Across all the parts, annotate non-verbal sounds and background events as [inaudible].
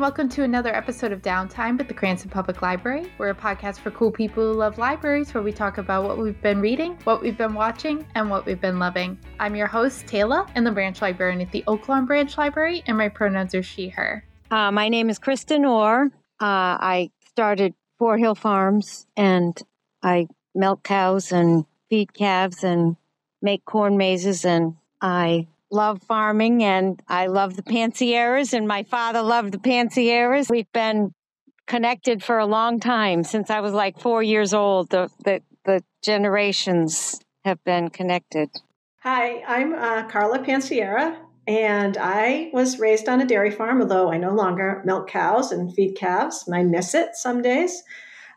and welcome to another episode of Downtime at the Cranston Public Library. We're a podcast for cool people who love libraries where we talk about what we've been reading, what we've been watching, and what we've been loving. I'm your host, Tayla, and the branch librarian at the Oaklawn Branch Library, and my pronouns are she, her. Uh, my name is Kristin Orr. Uh, I started Fort Hill Farms and I milk cows and feed calves and make corn mazes and I love farming and I love the Pancieras and my father loved the Pancieras. We've been connected for a long time since I was like four years old. The the, the generations have been connected. Hi, I'm uh, Carla Panciera, and I was raised on a dairy farm, although I no longer milk cows and feed calves. I miss it some days.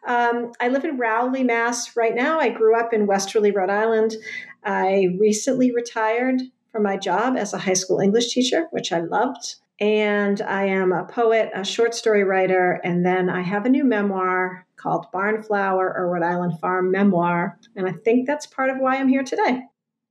Um, I live in Rowley, Mass. Right now, I grew up in Westerly, Rhode Island. I recently retired from my job as a high school English teacher, which I loved. And I am a poet, a short story writer, and then I have a new memoir called Barnflower or Rhode Island Farm Memoir. And I think that's part of why I'm here today.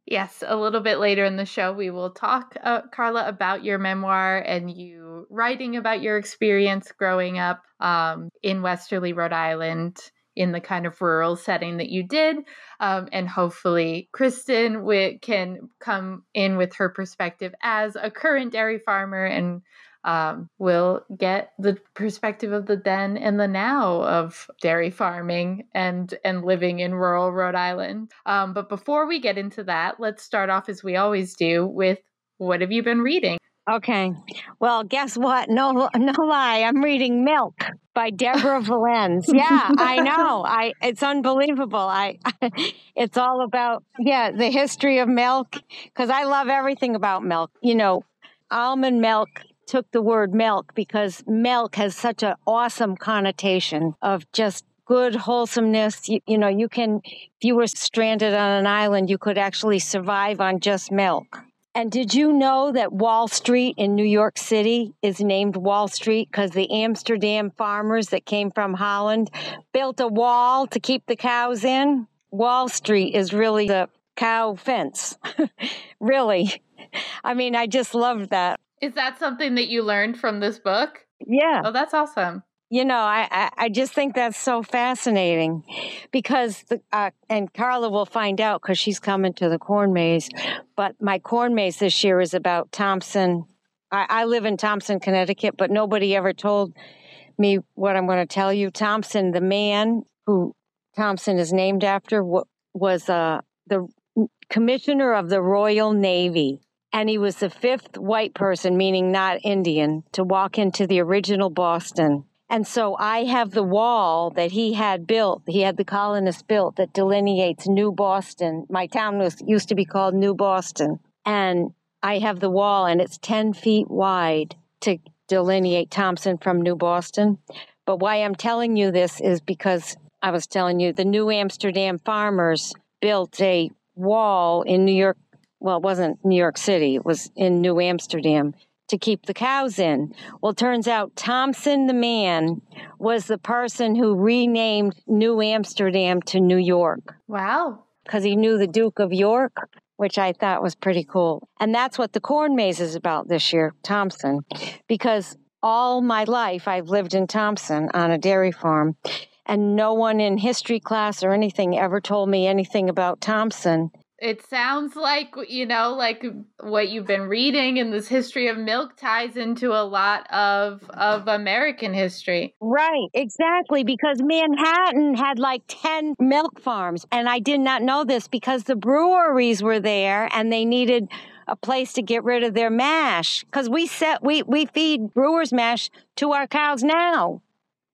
Yes, a little bit later in the show, we will talk, uh, Carla, about your memoir and you writing about your experience growing up um, in Westerly, Rhode Island in the kind of rural setting that you did. Um, and hopefully, Kristin w- can come in with her perspective as a current dairy farmer and um, will get the perspective of the then and the now of dairy farming and and living in rural Rhode Island. Um, but before we get into that, let's start off as we always do with what have you been reading? Okay. Well, guess what? No, [laughs] no lie. I'm reading Milk by Deborah [laughs] Valenze. Yeah, I know. I it's unbelievable. I [laughs] it's all about yeah the history of milk because I love everything about milk. You know, almond milk took the word milk because milk has such an awesome connotation of just good wholesomeness. You, you know, you can if you were stranded on an island, you could actually survive on just milk. And did you know that Wall Street in New York City is named Wall Street because the Amsterdam farmers that came from Holland built a wall to keep the cows in? Wall Street is really the cow fence. [laughs] really. I mean, I just love that. Is that something that you learned from this book? Yeah. Oh, that's awesome you know, I, I, just think that's so fascinating because, the, uh, and Carla will find out because she's coming to the corn maze. But my corn maze this year is about Thompson. I, I live in Thompson, Connecticut, but nobody ever told me what I'm going to tell you. Thompson, the man who Thompson is named after, was uh, the commissioner of the Royal Navy. And he was the fifth white person, meaning not Indian, to walk into the original Boston and so I have the wall that he had built, he had the colonists built that delineates New Boston. My town was used to be called New Boston. And I have the wall and it's 10 feet wide to delineate Thompson from New Boston. But why I'm telling you this is because I was telling you the New Amsterdam farmers built a wall in New York. Well, it wasn't New York City, it was in New Amsterdam to keep the cows in. Well, turns out Thompson the man was the person who renamed New Amsterdam to New York. Wow. Because he knew the Duke of York, which I thought was pretty cool. And that's what the corn maze is about this year, Thompson. Because all my life I've lived in Thompson on a dairy farm, and no one in history class or anything ever told me anything about Thompson it sounds like you know like what you've been reading in this history of milk ties into a lot of of american history. Right exactly because manhattan had like 10 milk farms and i did not know this because the breweries were there and they needed a place to get rid of their mash because we set we we feed brewers mash to our cows now.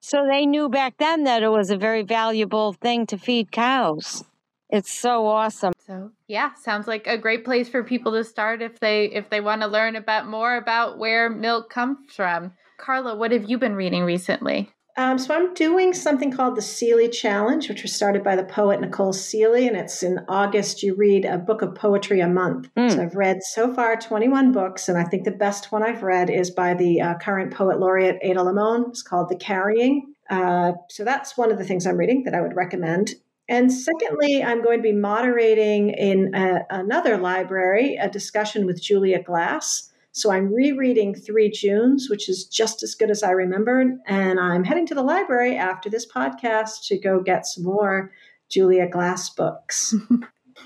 So they knew back then that it was a very valuable thing to feed cows it's so awesome. So yeah, sounds like a great place for people to start if they if they want to learn about more about where milk comes from. Carla, what have you been reading recently? Um, so I'm doing something called the Sealey Challenge, which was started by the poet Nicole Sealey, and it's in August. You read a book of poetry a month. Mm. So I've read so far 21 books, and I think the best one I've read is by the uh, current poet laureate Ada Limón. It's called The Carrying. Uh, so that's one of the things I'm reading that I would recommend. And secondly, I'm going to be moderating in a, another library a discussion with Julia Glass. So I'm rereading Three Junes, which is just as good as I remembered. And I'm heading to the library after this podcast to go get some more Julia Glass books. [laughs]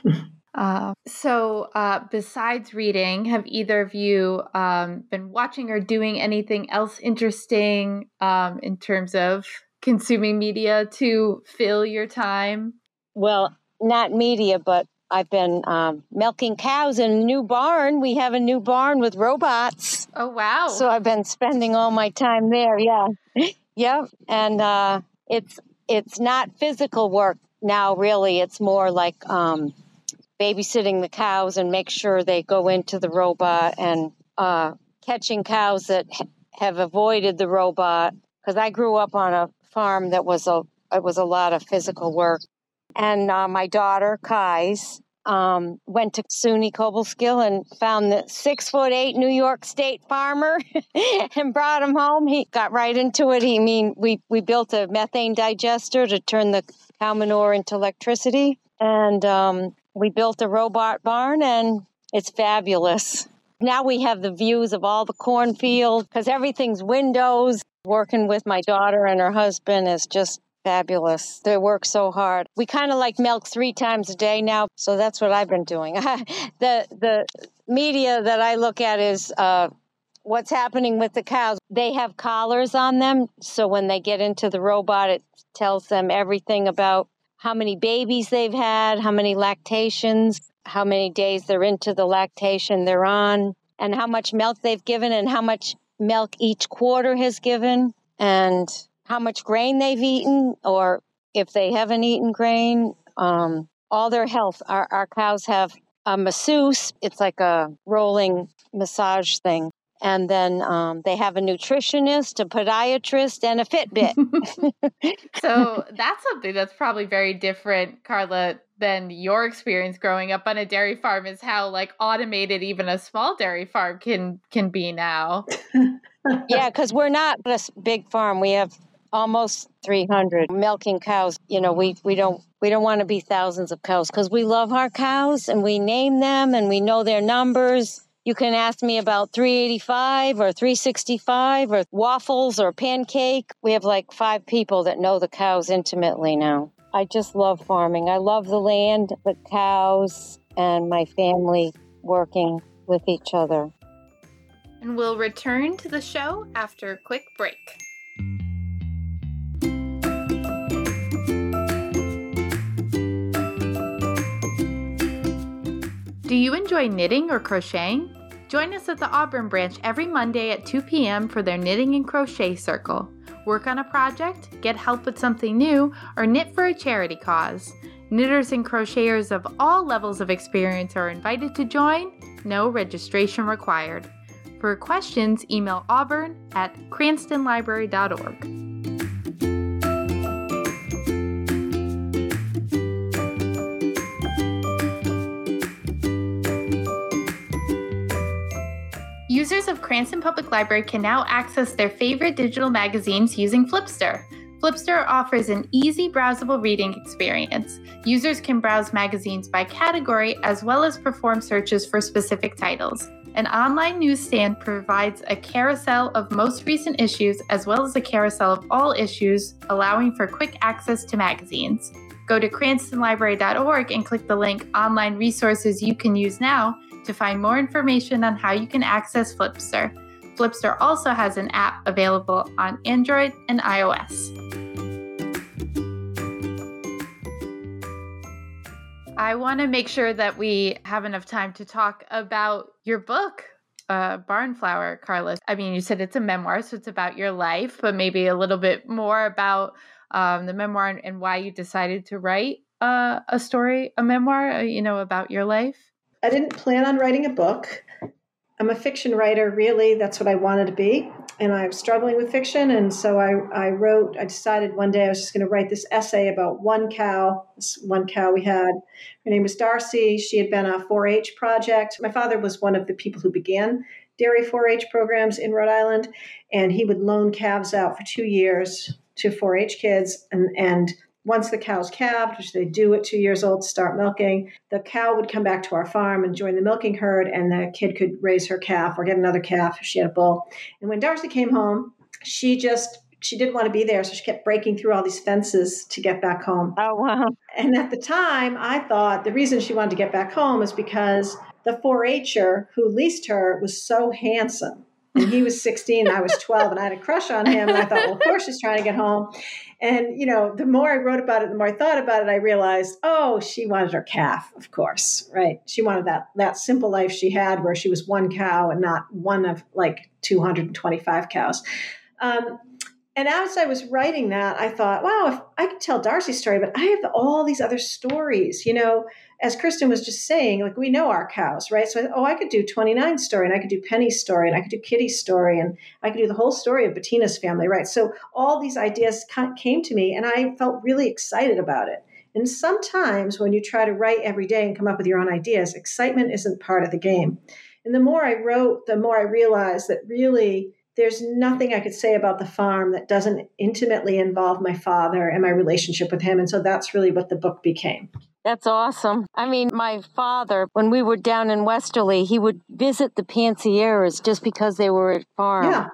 [laughs] Uh, so, uh, besides reading, have either of you um, been watching or doing anything else interesting um, in terms of consuming media to fill your time? Well, not media, but I've been um, milking cows in a new barn. We have a new barn with robots. Oh, wow. So I've been spending all my time there. Yeah. [laughs] yep. And uh, it's it's not physical work now, really. It's more like um, babysitting the cows and make sure they go into the robot and uh, catching cows that have avoided the robot. Because I grew up on a farm that was a it was a lot of physical work. And uh, my daughter, Kais, um, went to SUNY Cobleskill and found the six foot eight New York State farmer [laughs] and brought him home. He got right into it. He I mean we we built a methane digester to turn the cow manure into electricity, and um, we built a robot barn and it's fabulous. Now we have the views of all the cornfields because everything's windows. Working with my daughter and her husband is just fabulous. They work so hard. We kind of like milk three times a day now, so that's what I've been doing. [laughs] the the media that I look at is uh, what's happening with the cows. They have collars on them, so when they get into the robot, it tells them everything about how many babies they've had, how many lactations, how many days they're into the lactation they're on, and how much milk they've given, and how much milk each quarter has given, and how much grain they've eaten, or if they haven't eaten grain. Um, all their health. Our, our cows have a masseuse. It's like a rolling massage thing and then um, they have a nutritionist, a podiatrist, and a Fitbit. [laughs] so that's something that's probably very different, Carla, than your experience growing up on a dairy farm. Is how like automated even a small dairy farm can can be now. [laughs] yeah, because we're not a big farm. We have almost 300 milking cows. You know, we we don't we don't want to be thousands of cows because we love our cows and we name them and we know their numbers you can ask me about 385 or 365 or waffles or pancake. We have like five people that know the cows intimately now. I just love farming. I love the land, the cows, and my family working with each other. And we'll return to the show after a quick break. Do you enjoy knitting or crocheting? Join us at the Auburn branch every Monday at 2 p.m. for their knitting and crochet circle. Work on a project, get help with something new, or knit for a charity cause. Knitters and crocheters of all levels of experience are invited to join, no registration required. For questions, email auburn at cranstonlibrary.org. Users of Cranston Public Library can now access their favorite digital magazines using Flipster. Flipster offers an easy browsable reading experience. Users can browse magazines by category as well as perform searches for specific titles. An online newsstand provides a carousel of most recent issues as well as a carousel of all issues, allowing for quick access to magazines. Go to cranstonlibrary.org and click the link Online Resources You Can Use Now to find more information on how you can access Flipster. Flipster also has an app available on Android and iOS. I want to make sure that we have enough time to talk about your book, uh, Barnflower, Carlos. I mean, you said it's a memoir, so it's about your life, but maybe a little bit more about um, the memoir and, and, why you decided to write uh, a story, a memoir, uh, you know, about your life. I didn't plan on writing a book. I'm a fiction writer, really. That's what I wanted to be. And I was struggling with fiction. And so I, I wrote, I decided one day I was just going to write this essay about one cow, this one cow we had. Her name was Darcy. She had been a 4 H project. My father was one of the people who began dairy 4 H programs in Rhode Island. And he would loan calves out for two years to 4 H kids. And, and once the cow's calved, which they do at two years old, start milking, the cow would come back to our farm and join the milking herd, and the kid could raise her calf or get another calf if she had a bull. And when Darcy came home, she just she didn't want to be there, so she kept breaking through all these fences to get back home. Oh wow! And at the time, I thought the reason she wanted to get back home is because the 4-H'er who leased her was so handsome and he was [laughs] 16 I was 12 and I had a crush on him and I thought well of course she's trying to get home. And you know the more I wrote about it the more I thought about it I realized oh she wanted her calf of course right? She wanted that that simple life she had where she was one cow and not one of like 225 cows. Um, and as I was writing that, I thought, wow, if I could tell Darcy's story, but I have all these other stories, you know, as Kristin was just saying, like we know our cows, right? So, oh, I could do 29 story and I could do Penny's story and I could do Kitty's story and I could do the whole story of Bettina's family, right? So all these ideas came to me and I felt really excited about it. And sometimes when you try to write every day and come up with your own ideas, excitement isn't part of the game. And the more I wrote, the more I realized that really there's nothing I could say about the farm that doesn't intimately involve my father and my relationship with him. And so that's really what the book became. That's awesome. I mean, my father, when we were down in Westerly, he would visit the Pancieras just because they were at farm. Yeah.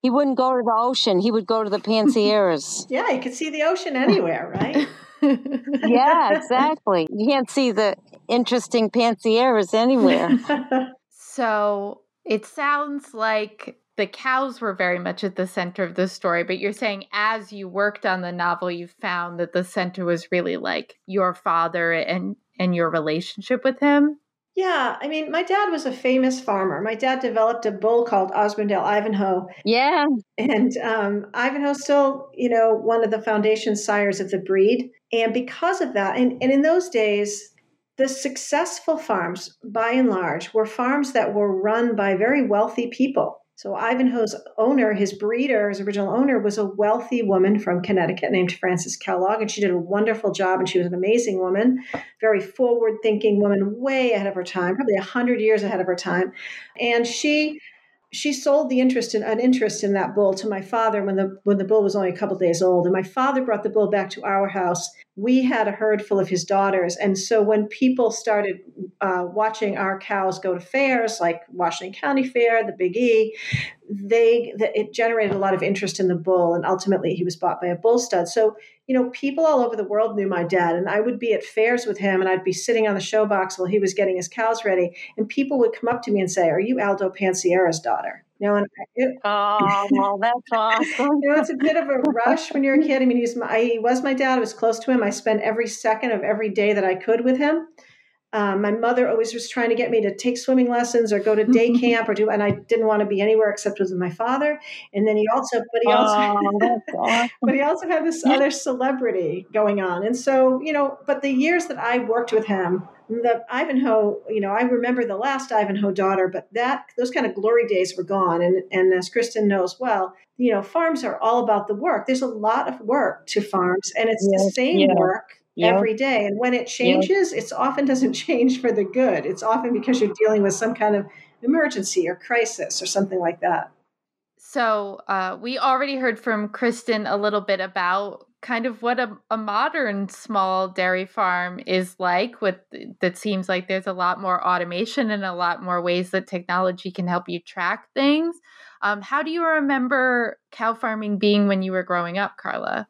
He wouldn't go to the ocean. He would go to the Pancieras. [laughs] yeah, you could see the ocean anywhere, right? [laughs] yeah, exactly. You can't see the interesting Pancieras anywhere. [laughs] so it sounds like the cows were very much at the center of the story, but you're saying as you worked on the novel, you found that the center was really like your father and and your relationship with him. Yeah, I mean, my dad was a famous farmer. My dad developed a bull called Osborndale Ivanhoe. Yeah, and um, Ivanhoe's still, you know, one of the foundation sires of the breed. And because of that, and, and in those days, the successful farms, by and large, were farms that were run by very wealthy people. So Ivanhoe's owner, his breeder, his original owner, was a wealthy woman from Connecticut named Frances Kellogg, and she did a wonderful job. And she was an amazing woman, very forward-thinking woman, way ahead of her time, probably hundred years ahead of her time. And she she sold the interest in an interest in that bull to my father when the when the bull was only a couple days old and my father brought the bull back to our house we had a herd full of his daughters and so when people started uh, watching our cows go to fairs like washington county fair the big e they the, it generated a lot of interest in the bull and ultimately he was bought by a bull stud so you know, people all over the world knew my dad, and I would be at fairs with him, and I'd be sitting on the show box while he was getting his cows ready, and people would come up to me and say, "Are you Aldo Panciera's daughter?" You know, and it, oh, well, that's awesome. [laughs] you know, it's a bit of a rush when you're a kid. I mean, he's my, he was my dad. I was close to him. I spent every second of every day that I could with him. Um, my mother always was trying to get me to take swimming lessons or go to day [laughs] camp or do, and I didn't want to be anywhere except with my father. And then he also, but he also, oh, [laughs] awesome. but he also had this other celebrity going on. And so, you know, but the years that I worked with him, the Ivanhoe, you know, I remember the last Ivanhoe daughter, but that those kind of glory days were gone. And and as Kristin knows well, you know, farms are all about the work. There's a lot of work to farms, and it's the same yeah. work yep. every day. And when it changes, yep. it often doesn't [laughs] change for the good. It's often because you're dealing with some kind of emergency or crisis or something like that. So uh, we already heard from Kristin a little bit about kind of what a, a modern small dairy farm is like with that seems like there's a lot more automation and a lot more ways that technology can help you track things um, how do you remember cow farming being when you were growing up carla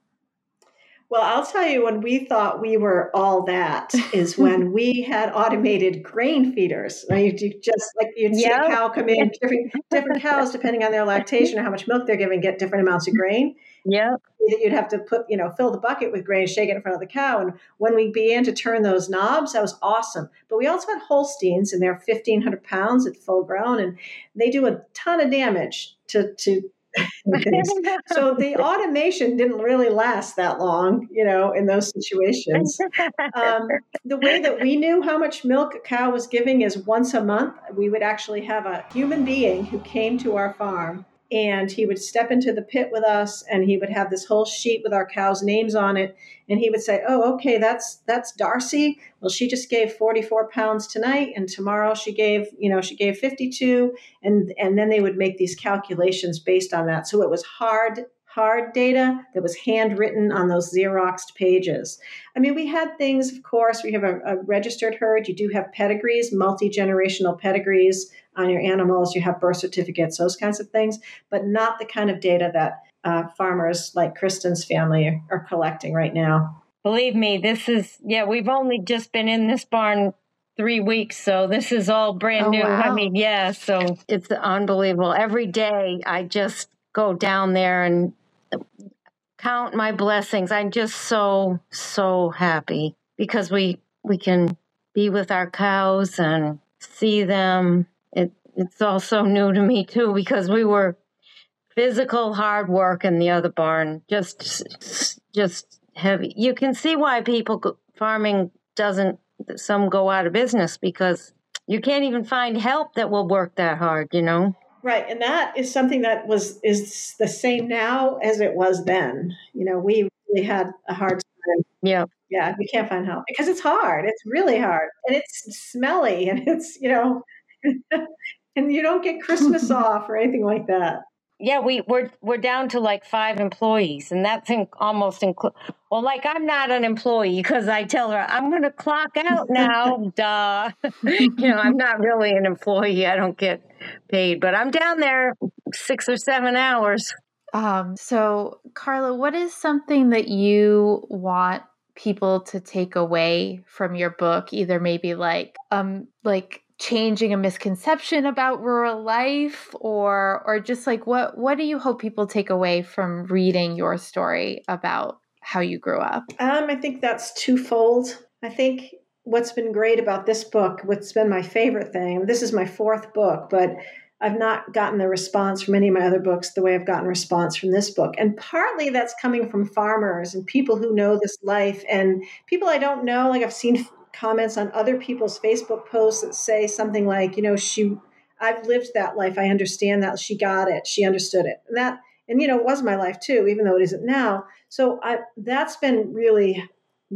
well, I'll tell you when we thought we were all that is [laughs] when we had automated grain feeders. Right? You just like you'd see yep. a cow come in, different, different [laughs] cows, depending on their lactation or how much milk they're giving, get different amounts of grain. Yeah. You'd have to put, you know, fill the bucket with grain, shake it in front of the cow. And when we began to turn those knobs, that was awesome. But we also had Holsteins, and they're 1,500 pounds at full grown, and they do a ton of damage to, to [laughs] so the automation didn't really last that long, you know, in those situations. Um, the way that we knew how much milk a cow was giving is once a month, we would actually have a human being who came to our farm and he would step into the pit with us and he would have this whole sheet with our cows names on it and he would say oh okay that's that's darcy. Well she just gave 44 pounds tonight and tomorrow she gave you know she gave 52 and and then they would make these calculations based on that. So it was hard hard data that was handwritten on those Xeroxed pages. I mean, we had things, of course, we have a, a registered herd. You do have pedigrees, multi generational pedigrees on your animals. You have birth certificates, those kinds of things, but not the kind of data that uh, farmers like Kristin's family are collecting right now. Believe me, this is, yeah, we've only just been in this barn three weeks. So this is all brand oh, new. Wow. I mean, yeah, so it's unbelievable. Every day I just go down there and count my blessings. I'm just so, so happy because we we can be with our cows and see them. It it's also new to me too because we were physical hard work in the other barn. Just just heavy. You can see why people farming doesn't some go out of business because you can't even find help that will work that hard, you know? Right. And that is something that was is the same now as it was then. You know, we really had a hard time. Yeah. Yeah, we can't find help because it's hard. It's really hard. And it's smelly [laughs] and it's, you know, [laughs] and you don't get Christmas [laughs] off or anything like that. Yeah, we we're we're down to like five employees, and that's in, almost include. Well, like I'm not an employee because I tell her I'm going to clock out now. Duh, [laughs] you know I'm not really an employee. I don't get paid, but I'm down there six or seven hours. Um. So, Carla, what is something that you want people to take away from your book? Either maybe like um like changing a misconception about rural life or or just like what what do you hope people take away from reading your story about how you grew up? Um, i think that's twofold. I think what's been great about this book what's been my favorite thing this is my fourth book but i've not gotten the response from any of my other books the way i've gotten response from this book. And partly that's coming from farmers and people who know this life and people i don't know like i've seen comments on other people's Facebook posts that say something like, you know, she, I've lived that life. I understand that. She got it. She understood it. And that, and you know, it was my life too, even though it isn't now. So I, that's been really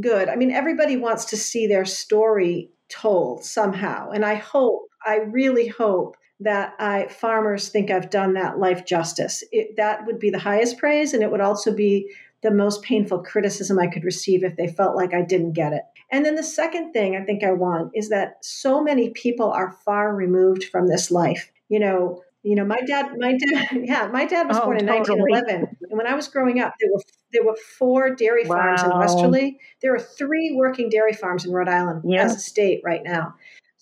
good. I mean, everybody wants to see their story told somehow. And I hope, I really hope that I farmers think I've done that life justice. It, that would be the highest praise, and it would also be the most painful criticism I could receive if they felt like I didn't get it. And then the second thing I think I want is that so many people are far removed from this life. You know, you know, my dad, my dad, [laughs] yeah, my dad was oh, born in totally. 1911, and when I was growing up, there were there were four dairy farms wow. in Westerly. There are three working dairy farms in Rhode Island yeah. as a state right now.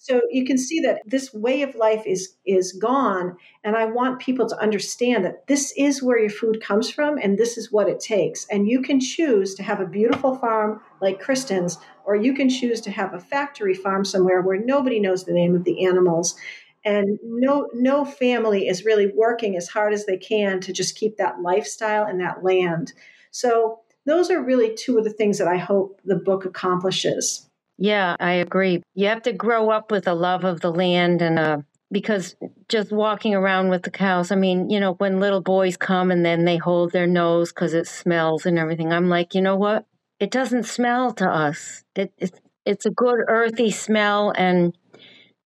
So you can see that this way of life is is gone and I want people to understand that this is where your food comes from and this is what it takes. And you can choose to have a beautiful farm like Kristin's or you can choose to have a factory farm somewhere where nobody knows the name of the animals and no no family is really working as hard as they can to just keep that lifestyle and that land. So those are really two of the things that I hope the book accomplishes. Yeah, I agree. You have to grow up with a love of the land and a because just walking around with the cows, I mean, you know, when little boys come and then they hold their nose because it smells and everything, I'm like, you know what? It doesn't smell to us. It, it's it's a good earthy smell, and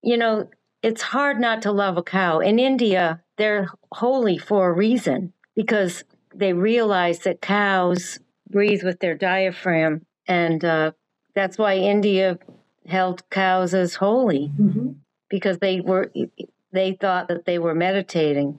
you know, it's hard not to love a cow. In India, they're holy for a reason because they realize that cows breathe with their diaphragm, and uh, that's why India held cows as holy mm-hmm. because they were they thought that they were meditating.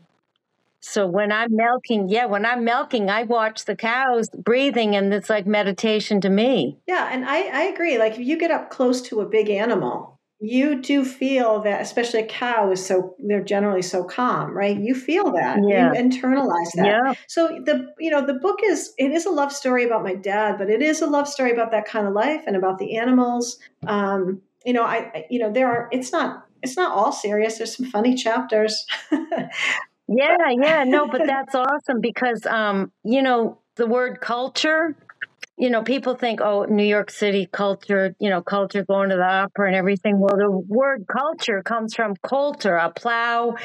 So when I'm milking, yeah, when I'm milking, I watch the cows breathing and it's like meditation to me. Yeah, and I, I agree. Like if you get up close to a big animal, you do feel that especially a cow is so they're generally so calm right? You feel that yeah. you internalize that. Yeah. so the you know the book is it is a love story about my dad but it is a love story about that kind of life and about the animals. Um you know i you know there are it's not it's not all serious. There's some funny chapters. Yeah yeah no but [laughs] that's awesome because um you know the word culture you know, people think, oh, New York City culture, you know, culture going to the opera and everything. Well, the word culture comes from coulter, a plow,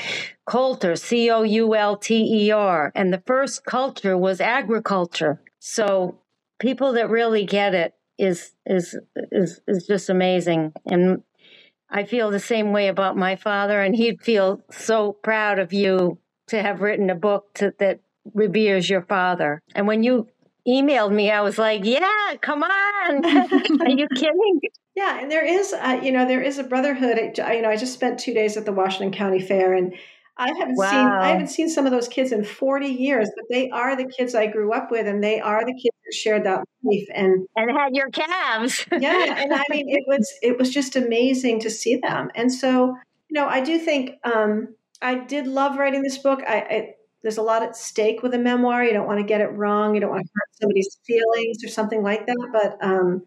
coulter, C O U L T E R. And the first culture was agriculture. So people that really get it is is is is just amazing. And I feel the same way about my father, and he'd feel so proud of you to have written a book to, that reveres your father. And when you emailed me, I was like, yeah, come on. [laughs] Are you kidding? Yeah, and there is, uh, you know, there is a brotherhood. you know, I just spent two days at the Washington County Fair, and I haven't wow. seen I haven't seen some of those kids in 40 years, but they are the kids I grew up with, and they are the kids that shared that life and and had your calves. [laughs] yeah, and I mean, it was it was just amazing to see them, and so you know, I do think um, I did love writing this book. I, I there's a lot at stake with a memoir. You don't want to get it wrong. You don't want to hurt somebody's feelings or something like that. But um,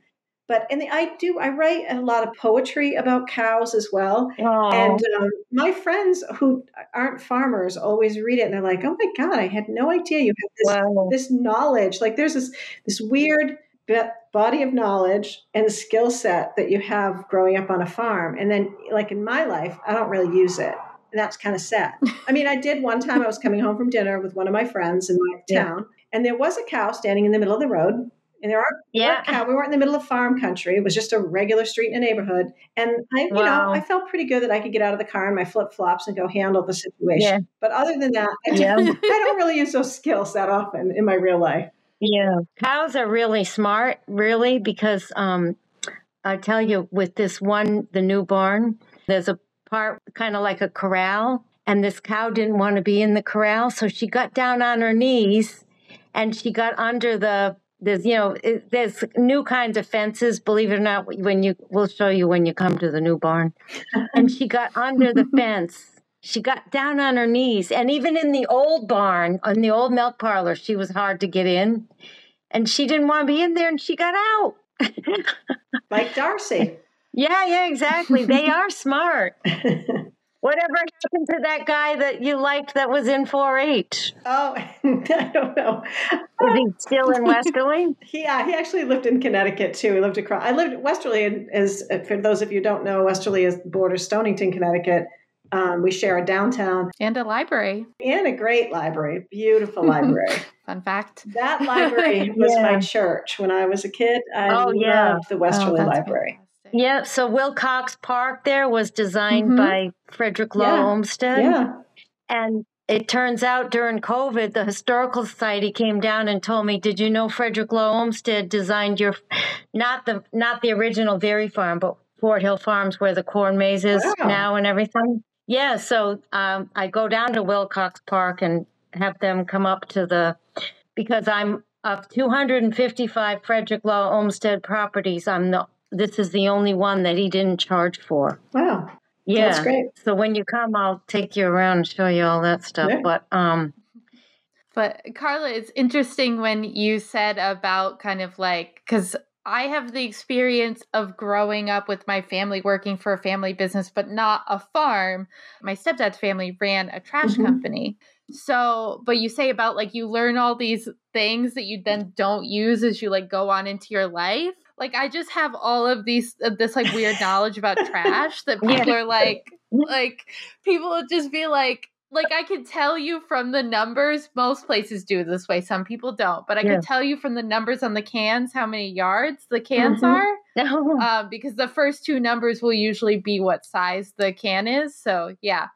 but and I do I write a lot of poetry about cows as well. And um, my friends who aren't farmers always read it and they're like, "Oh my god, I had no idea you had this wow. this knowledge." Like there's this this weird body of knowledge and skill set that you have growing up on a farm, and then like in my life, I don't really use it. And that's kind of sad. I mean, I did one time. I was coming home from dinner with one of my friends in my yeah. town, and there was a cow standing in the middle of the road and there are yeah. cow. We weren't in the middle of farm country. It was just a regular street in a neighborhood. And I, you wow. know, I felt pretty good that I could get out of the car in my flip flops and go handle the situation. Yeah. But other than that, I, yeah. I don't really use those skills that often in my real life. Yeah, cows are really smart, really, because um, I tell you, with this one, the new barn, there's a part kind of like a corral, and this cow didn't want to be in the corral, so she got down on her knees and she got under the there's you know it, there's new kinds of fences believe it or not when you we'll show you when you come to the new barn. [laughs] And she got under the fence. She got down on her knees and even in the old barn in the old milk parlor she was hard to get in and she didn't want to be in there and she got out. Like darcy [laughs] yeah yeah exactly they [laughs] are smart Whatever happened to that guy that you liked that was in 4-H? Oh, [laughs] I don't know. Is he still in Westerly? [laughs] yeah, he actually lived in Connecticut too. He lived across. I lived in Westerly is for those of you who don't know, Westerly is border Stonington, Connecticut. Um, we share a downtown and a library and a great library, beautiful library. Fun fact: that library was yeah. my church when I was a kid. I oh, loved yeah. the Westerly oh, Library. Yeah, so Wilcox Park there was designed mm-hmm. by Frederick Law yeah. Olmsted. Yeah. And it turns out during COVID, the Historical Society came down and told me, "Did you know Frederick Law Olmsted designed your, not the not the original dairy farm, but Fort Hill Farms where the corn maze is wow. now and everything." Yeah, so um, I go down to Wilcox Park and have them come up to the, because I'm of 255 Frederick Law Olmsted properties, I'm the this is the only one that he didn't charge for. Wow. Yeah. That's great. So when you come, I'll take you around and show you all that stuff. Yeah. But um but Carla, it's interesting when you said about kind of like cuz I have the experience of growing up with my family working for a family business, but not a farm. My stepdad's family ran a trash mm-hmm. company. So, but you say about like you learn all these things that you then don't use as you like go on into your life like I just have all of these uh, this like weird knowledge about [laughs] trash that people are like [laughs] like people would just be like like I can tell you from the numbers most places do this way some people don't but I yeah. could tell you from the numbers on the cans how many yards the cans mm-hmm. are [laughs] uh, because the first two numbers will usually be what size the can is so yeah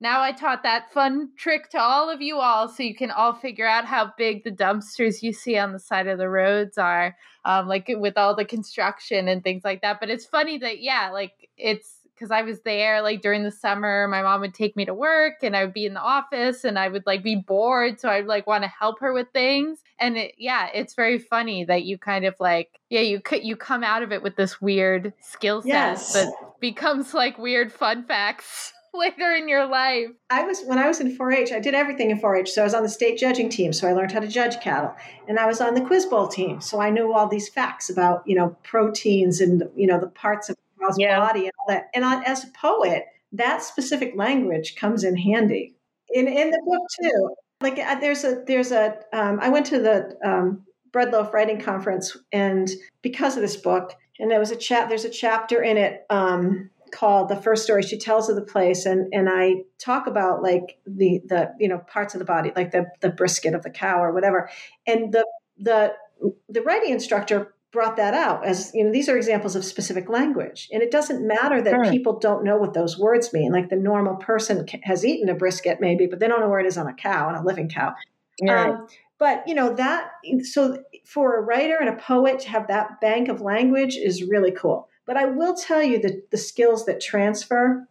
now I taught that fun trick to all of you all so you can all figure out how big the dumpsters you see on the side of the roads are, um, like with all the construction and things like that. But it's funny that, yeah, like it's because I was there like during the summer. My mom would take me to work and I would be in the office and I would like be bored. So I'd like want to help her with things. And it, yeah, it's very funny that you kind of like, yeah, you could, you come out of it with this weird skill set yes. that becomes like weird fun facts. [laughs] later in your life? I was when I was in 4-H. I did everything in 4-H. So I was on the state judging team, so I learned how to judge cattle, and I was on the quiz bowl team, so I knew all these facts about you know proteins and you know the parts of the cow's yeah. body and all that. And I, as a poet, that specific language comes in handy in in the book too. Like uh, there's a there's a um, I went to the um, Breadloaf Writing Conference, and because of this book, and there was a chat. There's a chapter in it. Um, called the first story she tells of the place and and i talk about like the the you know parts of the body like the the brisket of the cow or whatever and the the the writing instructor brought that out as you know these are examples of specific language and it doesn't matter that sure. people don't know what those words mean like the normal person has eaten a brisket maybe but they don't know where it is on a cow on a living cow Right. Um, but you know that so for a writer and a poet to have that bank of language is really cool. But I will tell you that the skills that transfer.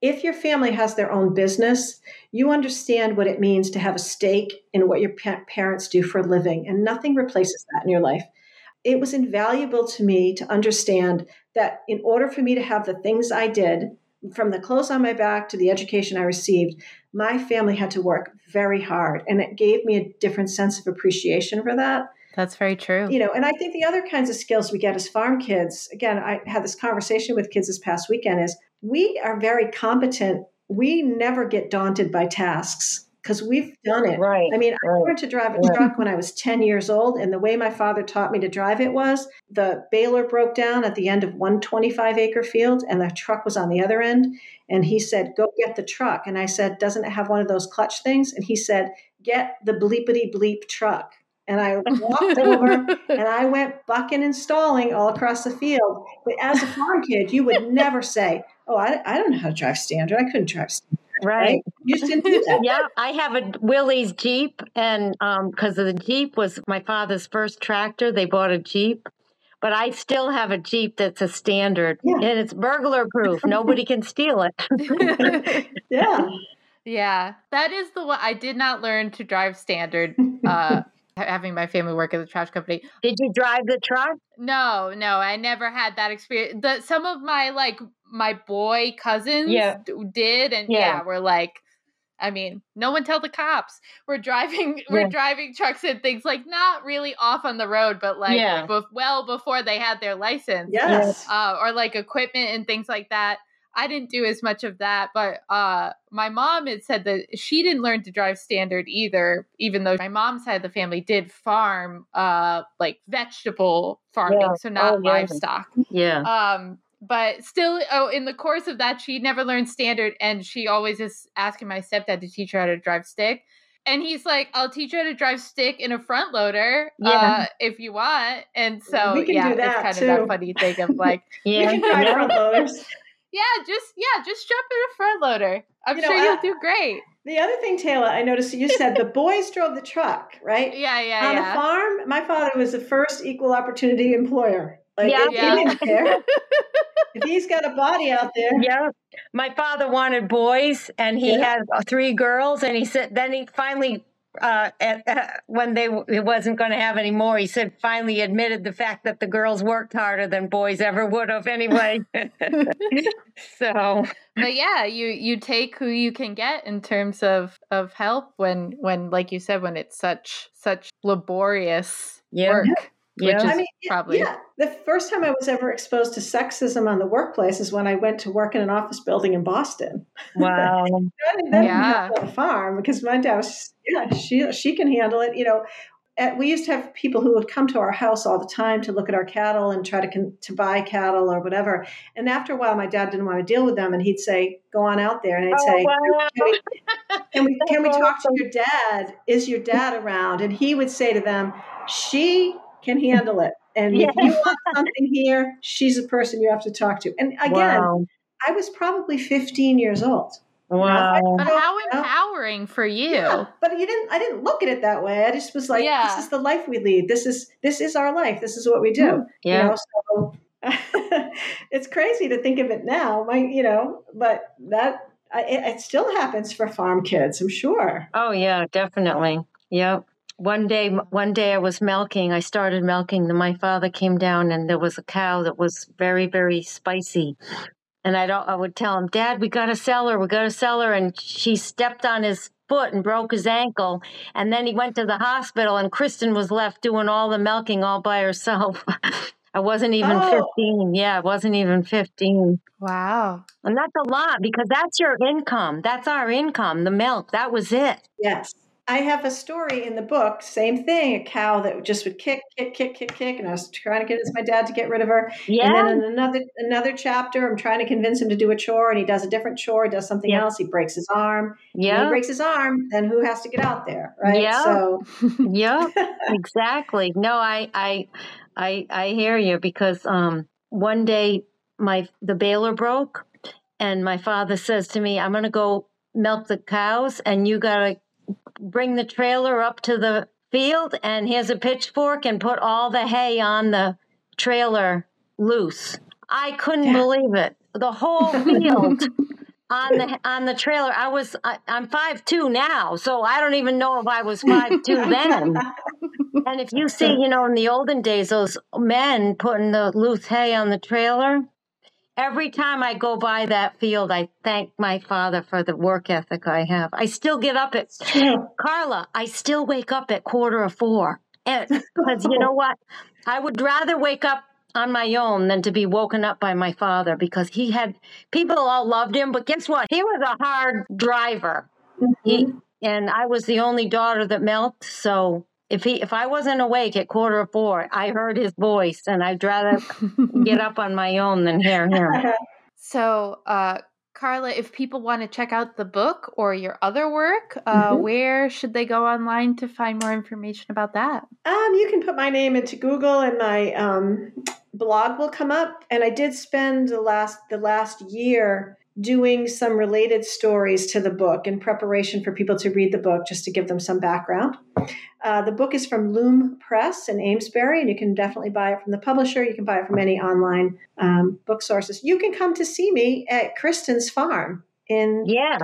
If your family has their own business, you understand what it means to have a stake in what your pa- parents do for a living, and nothing replaces that in your life. It was invaluable to me to understand that in order for me to have the things I did, from the clothes on my back to the education I received, my family had to work very hard. And it gave me a different sense of appreciation for that. That's very true. You know, and I think the other kinds of skills we get as farm kids, again, I had this conversation with kids this past weekend, is we are very competent. We never get daunted by tasks because we've done it. Right. I mean, I right. learned to drive a Yeah. truck when I was 10 years old, and the way my father taught me to drive it was the baler broke down at the end of one 25 acre field, and the truck was on the other end. And he said, Go get the truck. And I said, Doesn't it have one of those clutch things? And he said, Get the bleepity bleep truck. And I [laughs] walked over and I went bucking and stalling all across the field. But as a farm kid, you would never say, Oh, I, I don't know how to drive standard. I couldn't drive standard. Right. You just didn't do that. yeah, I have a Willys Jeep, and because of the Jeep was my father's first tractor, they bought a Jeep. But I still have a Jeep that's a standard, Yeah. and it's burglar proof. [laughs] Nobody can steal it. [laughs] Yeah. yeah, that is the one. I did not learn to drive standard. Uh, ha- having my family work at the trash company. Did you drive the truck? No, no, I never had that experience. The some of my like my boy cousins Yeah. d- did, and Yeah. yeah, we're like. I mean, no one tell the cops. We're driving, [laughs] we're Yeah. driving trucks and things like not really off on the road, but like Yeah. bef- well before they had their license, Yes. uh, or like equipment and things like that. I didn't do as much of that, but uh, my mom had said that she didn't learn to drive standard either, even though my mom's side of the family did farm, uh, like vegetable farming, Yeah. so not Oh, yeah. livestock. Yeah. Um, but still, oh, in the course of that, she never learned standard, and she always is asking my stepdad to teach her how to drive stick. And he's like, "I'll teach you how to drive stick in a front loader, Yeah. uh, if you want." And so, yeah, it's kind of that funny thing of [laughs] like, We can drive yeah. front [laughs] loaders. Yeah, just yeah, just jump in a front loader. I'm You know, sure I- you'll do great. The other thing, Tayla, I noticed you said the [laughs] boys drove the truck, right? Yeah, yeah, On yeah. the farm, my father was the first equal opportunity employer. Like, Yeah. if Yeah. he didn't care. if he's got a body out there, Yeah. My father wanted boys, and he Yeah. had three girls, and he said, then he finally. Uh, at, uh, when they he wasn't going to have any more, he said finally admitted the fact that the girls worked harder than boys ever would have anyway. [laughs] [laughs] so but yeah, you you take who you can get in terms of of help when when like you said when it's such such laborious Yeah. work, yeah, which is I mean, probably yeah. The first time I was ever exposed to sexism on the workplace is when I went to work in an office building in Boston. wow, [laughs] I didn't, that didn't Yeah. on the farm because my dad was, yeah, she she can handle it. You know, at, we used to have people who would come to our house all the time to look at our cattle and try to con, to buy cattle or whatever. And after a while, my dad didn't want to deal with them, and he'd say, "Go on out there," and I'd oh, say. wow. Can we, [laughs] can we, can we talk to your dad? Is your dad around? And he would say to them, She can handle it. And Yeah. if you want something here, she's the person you have to talk to. And again, wow, I was probably 15 years old. wow. But how empowering for you. Yeah, but you didn't. I didn't look at it that way. I just was like, Yeah. "This is the life we lead. This is this is our life. This is what we do." Mm-hmm. yeah, You know, so [laughs] it's crazy to think of it now. My, you know, but that I, it, it still happens for farm kids. I'm sure. oh yeah, definitely. Yep. One day, one day I was milking. I started milking. Then my father came down, and there was a cow that was very, very spicy. And I don't. I would tell him, Dad, we got to sell her. We got to sell her. And she stepped on his foot and broke his ankle. And then he went to the hospital, and Kristin was left doing all the milking all by herself. [laughs] I wasn't even Oh. 15. Yeah, I wasn't even 15. Wow. And that's a lot because that's your income. That's our income, the milk. That was it. Yes. I have a story in the book, same thing, a cow that just would kick, kick, kick, kick, kick, and I was trying to convince my dad to get rid of her. Yeah. And then in another another chapter, I'm trying to convince him to do a chore, and he does a different chore, does something Yeah. else, he breaks his arm. When he breaks his arm, then who has to get out there, right? Yeah. So [laughs] yeah. [laughs] Exactly. No, I, I, I, I hear you because um, one day my the baler broke, and my father says to me, "I'm going to go milk the cows, and you got to bring the trailer up to the field and here's a pitchfork and put all the hay on the trailer loose. I couldn't yeah. believe it. The whole [laughs] field on the on the trailer. I was I, am five two now, so I don't even know if I was five two [laughs] then. and if you see, you know, in the olden days, those men putting the loose hay on the trailer. Every time I go by that field, I thank my father for the work ethic I have. I still get up at Carla. I still wake up at quarter of four, because [laughs] you know what? I would rather wake up on my own than to be woken up by my father because he had people all loved him, but guess what? He was a hard driver. Mm-hmm. He and I was the only daughter that milked, so if he if I wasn't awake at quarter of four, I heard his voice and I'd rather get [laughs] up on my own than hear him. [laughs] So uh Carla, if people want to check out the book or your other work, uh, mm-hmm. where should they go online to find more information about that? Um, you can put my name into Google, and my um, blog will come up. And I did spend the last the last year doing some related stories to the book in preparation for people to read the book, just to give them some background. Uh, the book is from Loom Press in Amesbury, and you can definitely buy it from the publisher. You can buy it from any online um, book sources. You can come to see me at Kristin's farm in. Yes.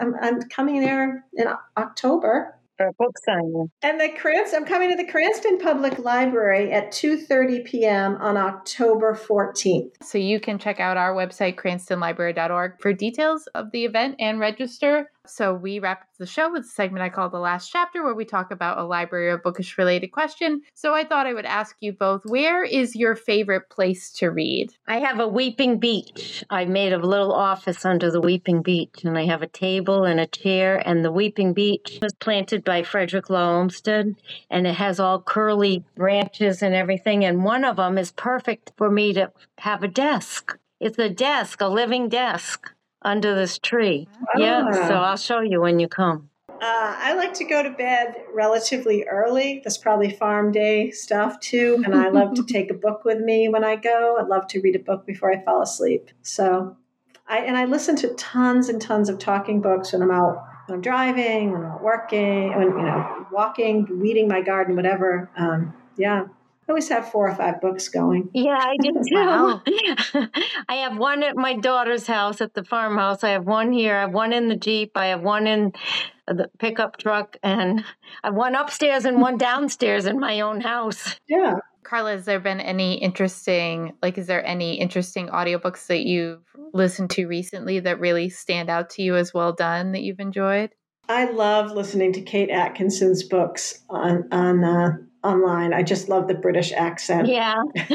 I'm, I'm coming there in October for a book signing. And the Cranston, I'm coming to the Cranston Public Library at 2:30 p.m. on October 14th. So you can check out our website cranstonlibrary.org for details of the event and register. So we wrap up the show with a segment I call the last chapter where we talk about a library or bookish related question. So I thought I would ask you both, where is your favorite place to read? I have a weeping beech. I made a little office under the weeping beech and I have a table and a chair and the weeping beech was planted by Frederick Law Olmsted and it has all curly branches and everything and one of them is perfect for me to have a desk. It's a desk, a living desk under this tree. Yeah, so ah. I'll show you when you come. Uh, I like to go to bed relatively early. That's probably farm day stuff too. And I love to [laughs] take a book with me when I go. I love to read a book before I fall asleep. So, I and I listen to tons and tons of talking books when I'm out, when I'm driving, when I'm working, when you know, walking, weeding my garden, whatever. Um, yeah, always have four or five books going. Yeah, I do [laughs] too. Wow. [laughs] I have one at my daughter's house at the farmhouse. I have one here. I have one in the Jeep. I have one in the pickup truck. And I have one upstairs and one [laughs] downstairs in my own house. Yeah. Carla, has there been any interesting, like, is there any interesting audiobooks that you've listened to recently that really stand out to you as well done that you've enjoyed? I love listening to Kate Atkinson's books on on uh, online. I just love the British accent. Yeah. [laughs]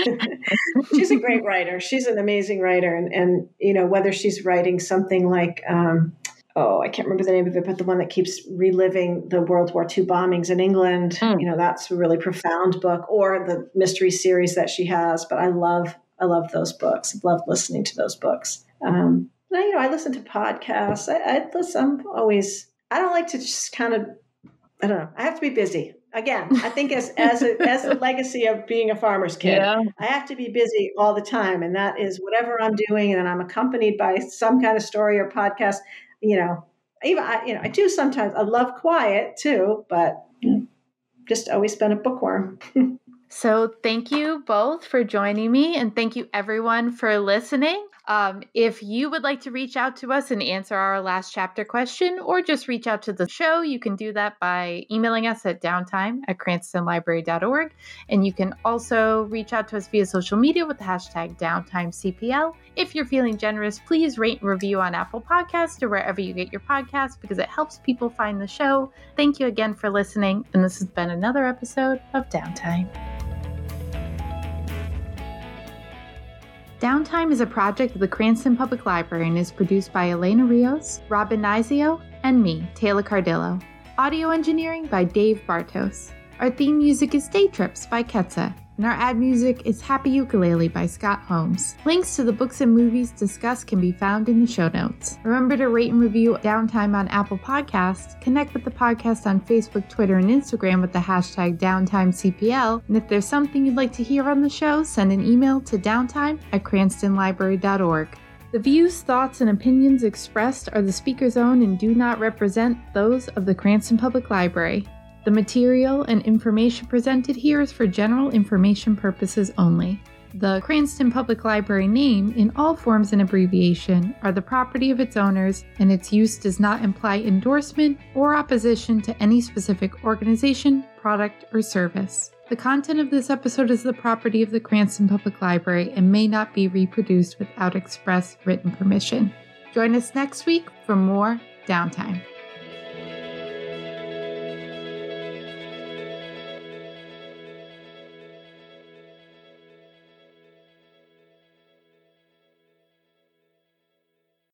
[laughs] she's a great writer. She's an amazing writer. And, and you know, whether she's writing something like, um, oh, I can't remember the name of it, but the one that keeps reliving the World War II bombings in England, mm. you know, that's a really profound book, or the mystery series that she has. But I love, I love those books. I love listening to those books. Um, you know, I listen to podcasts. I, I listen, I'm always, I don't like to just kind of, I don't know, I have to be busy again, I think as as a, as a legacy of being a farmer's kid, yeah. I have to be busy all the time, and that is whatever I'm doing, and I'm accompanied by some kind of story or podcast. You know, even I, you know, I do sometimes. I love quiet too, but just always been a bookworm. [laughs] so, thank you both for joining me, and thank you everyone for listening. Um, if you would like to reach out to us and answer our last chapter question or just reach out to the show, you can do that by emailing us at downtime at cranstonlibrary.org. And you can also reach out to us via social media with the hashtag downtimecpl. If you're feeling generous, please rate and review on Apple Podcasts or wherever you get your podcasts because it helps people find the show. Thank you again for listening. And this has been another episode of Downtime. Downtime is a project of the Cranston Public Library and is produced by Elena Rios, Robin Nizio, and me, Tayla Cardillo. Audio engineering by Dave Bartos. Our theme music is Day Trips by Ketsa and our ad music is Happy Ukulele by Scott Holmes. Links to the books and movies discussed can be found in the show notes. Remember to rate and review Downtime on Apple Podcasts, connect with the podcast on Facebook, Twitter, and Instagram with the hashtag DowntimeCPL, and if there's something you'd like to hear on the show, send an email to downtime at cranstonlibrary.org. The views, thoughts, and opinions expressed are the speaker's own and do not represent those of the Cranston Public Library. The material and information presented here is for general information purposes only. The Cranston Public Library name, in all forms and abbreviation, are the property of its owners, and its use does not imply endorsement or opposition to any specific organization, product, or service. The content of this episode is the property of the Cranston Public Library and may not be reproduced without express written permission. Join us next week for more downtime.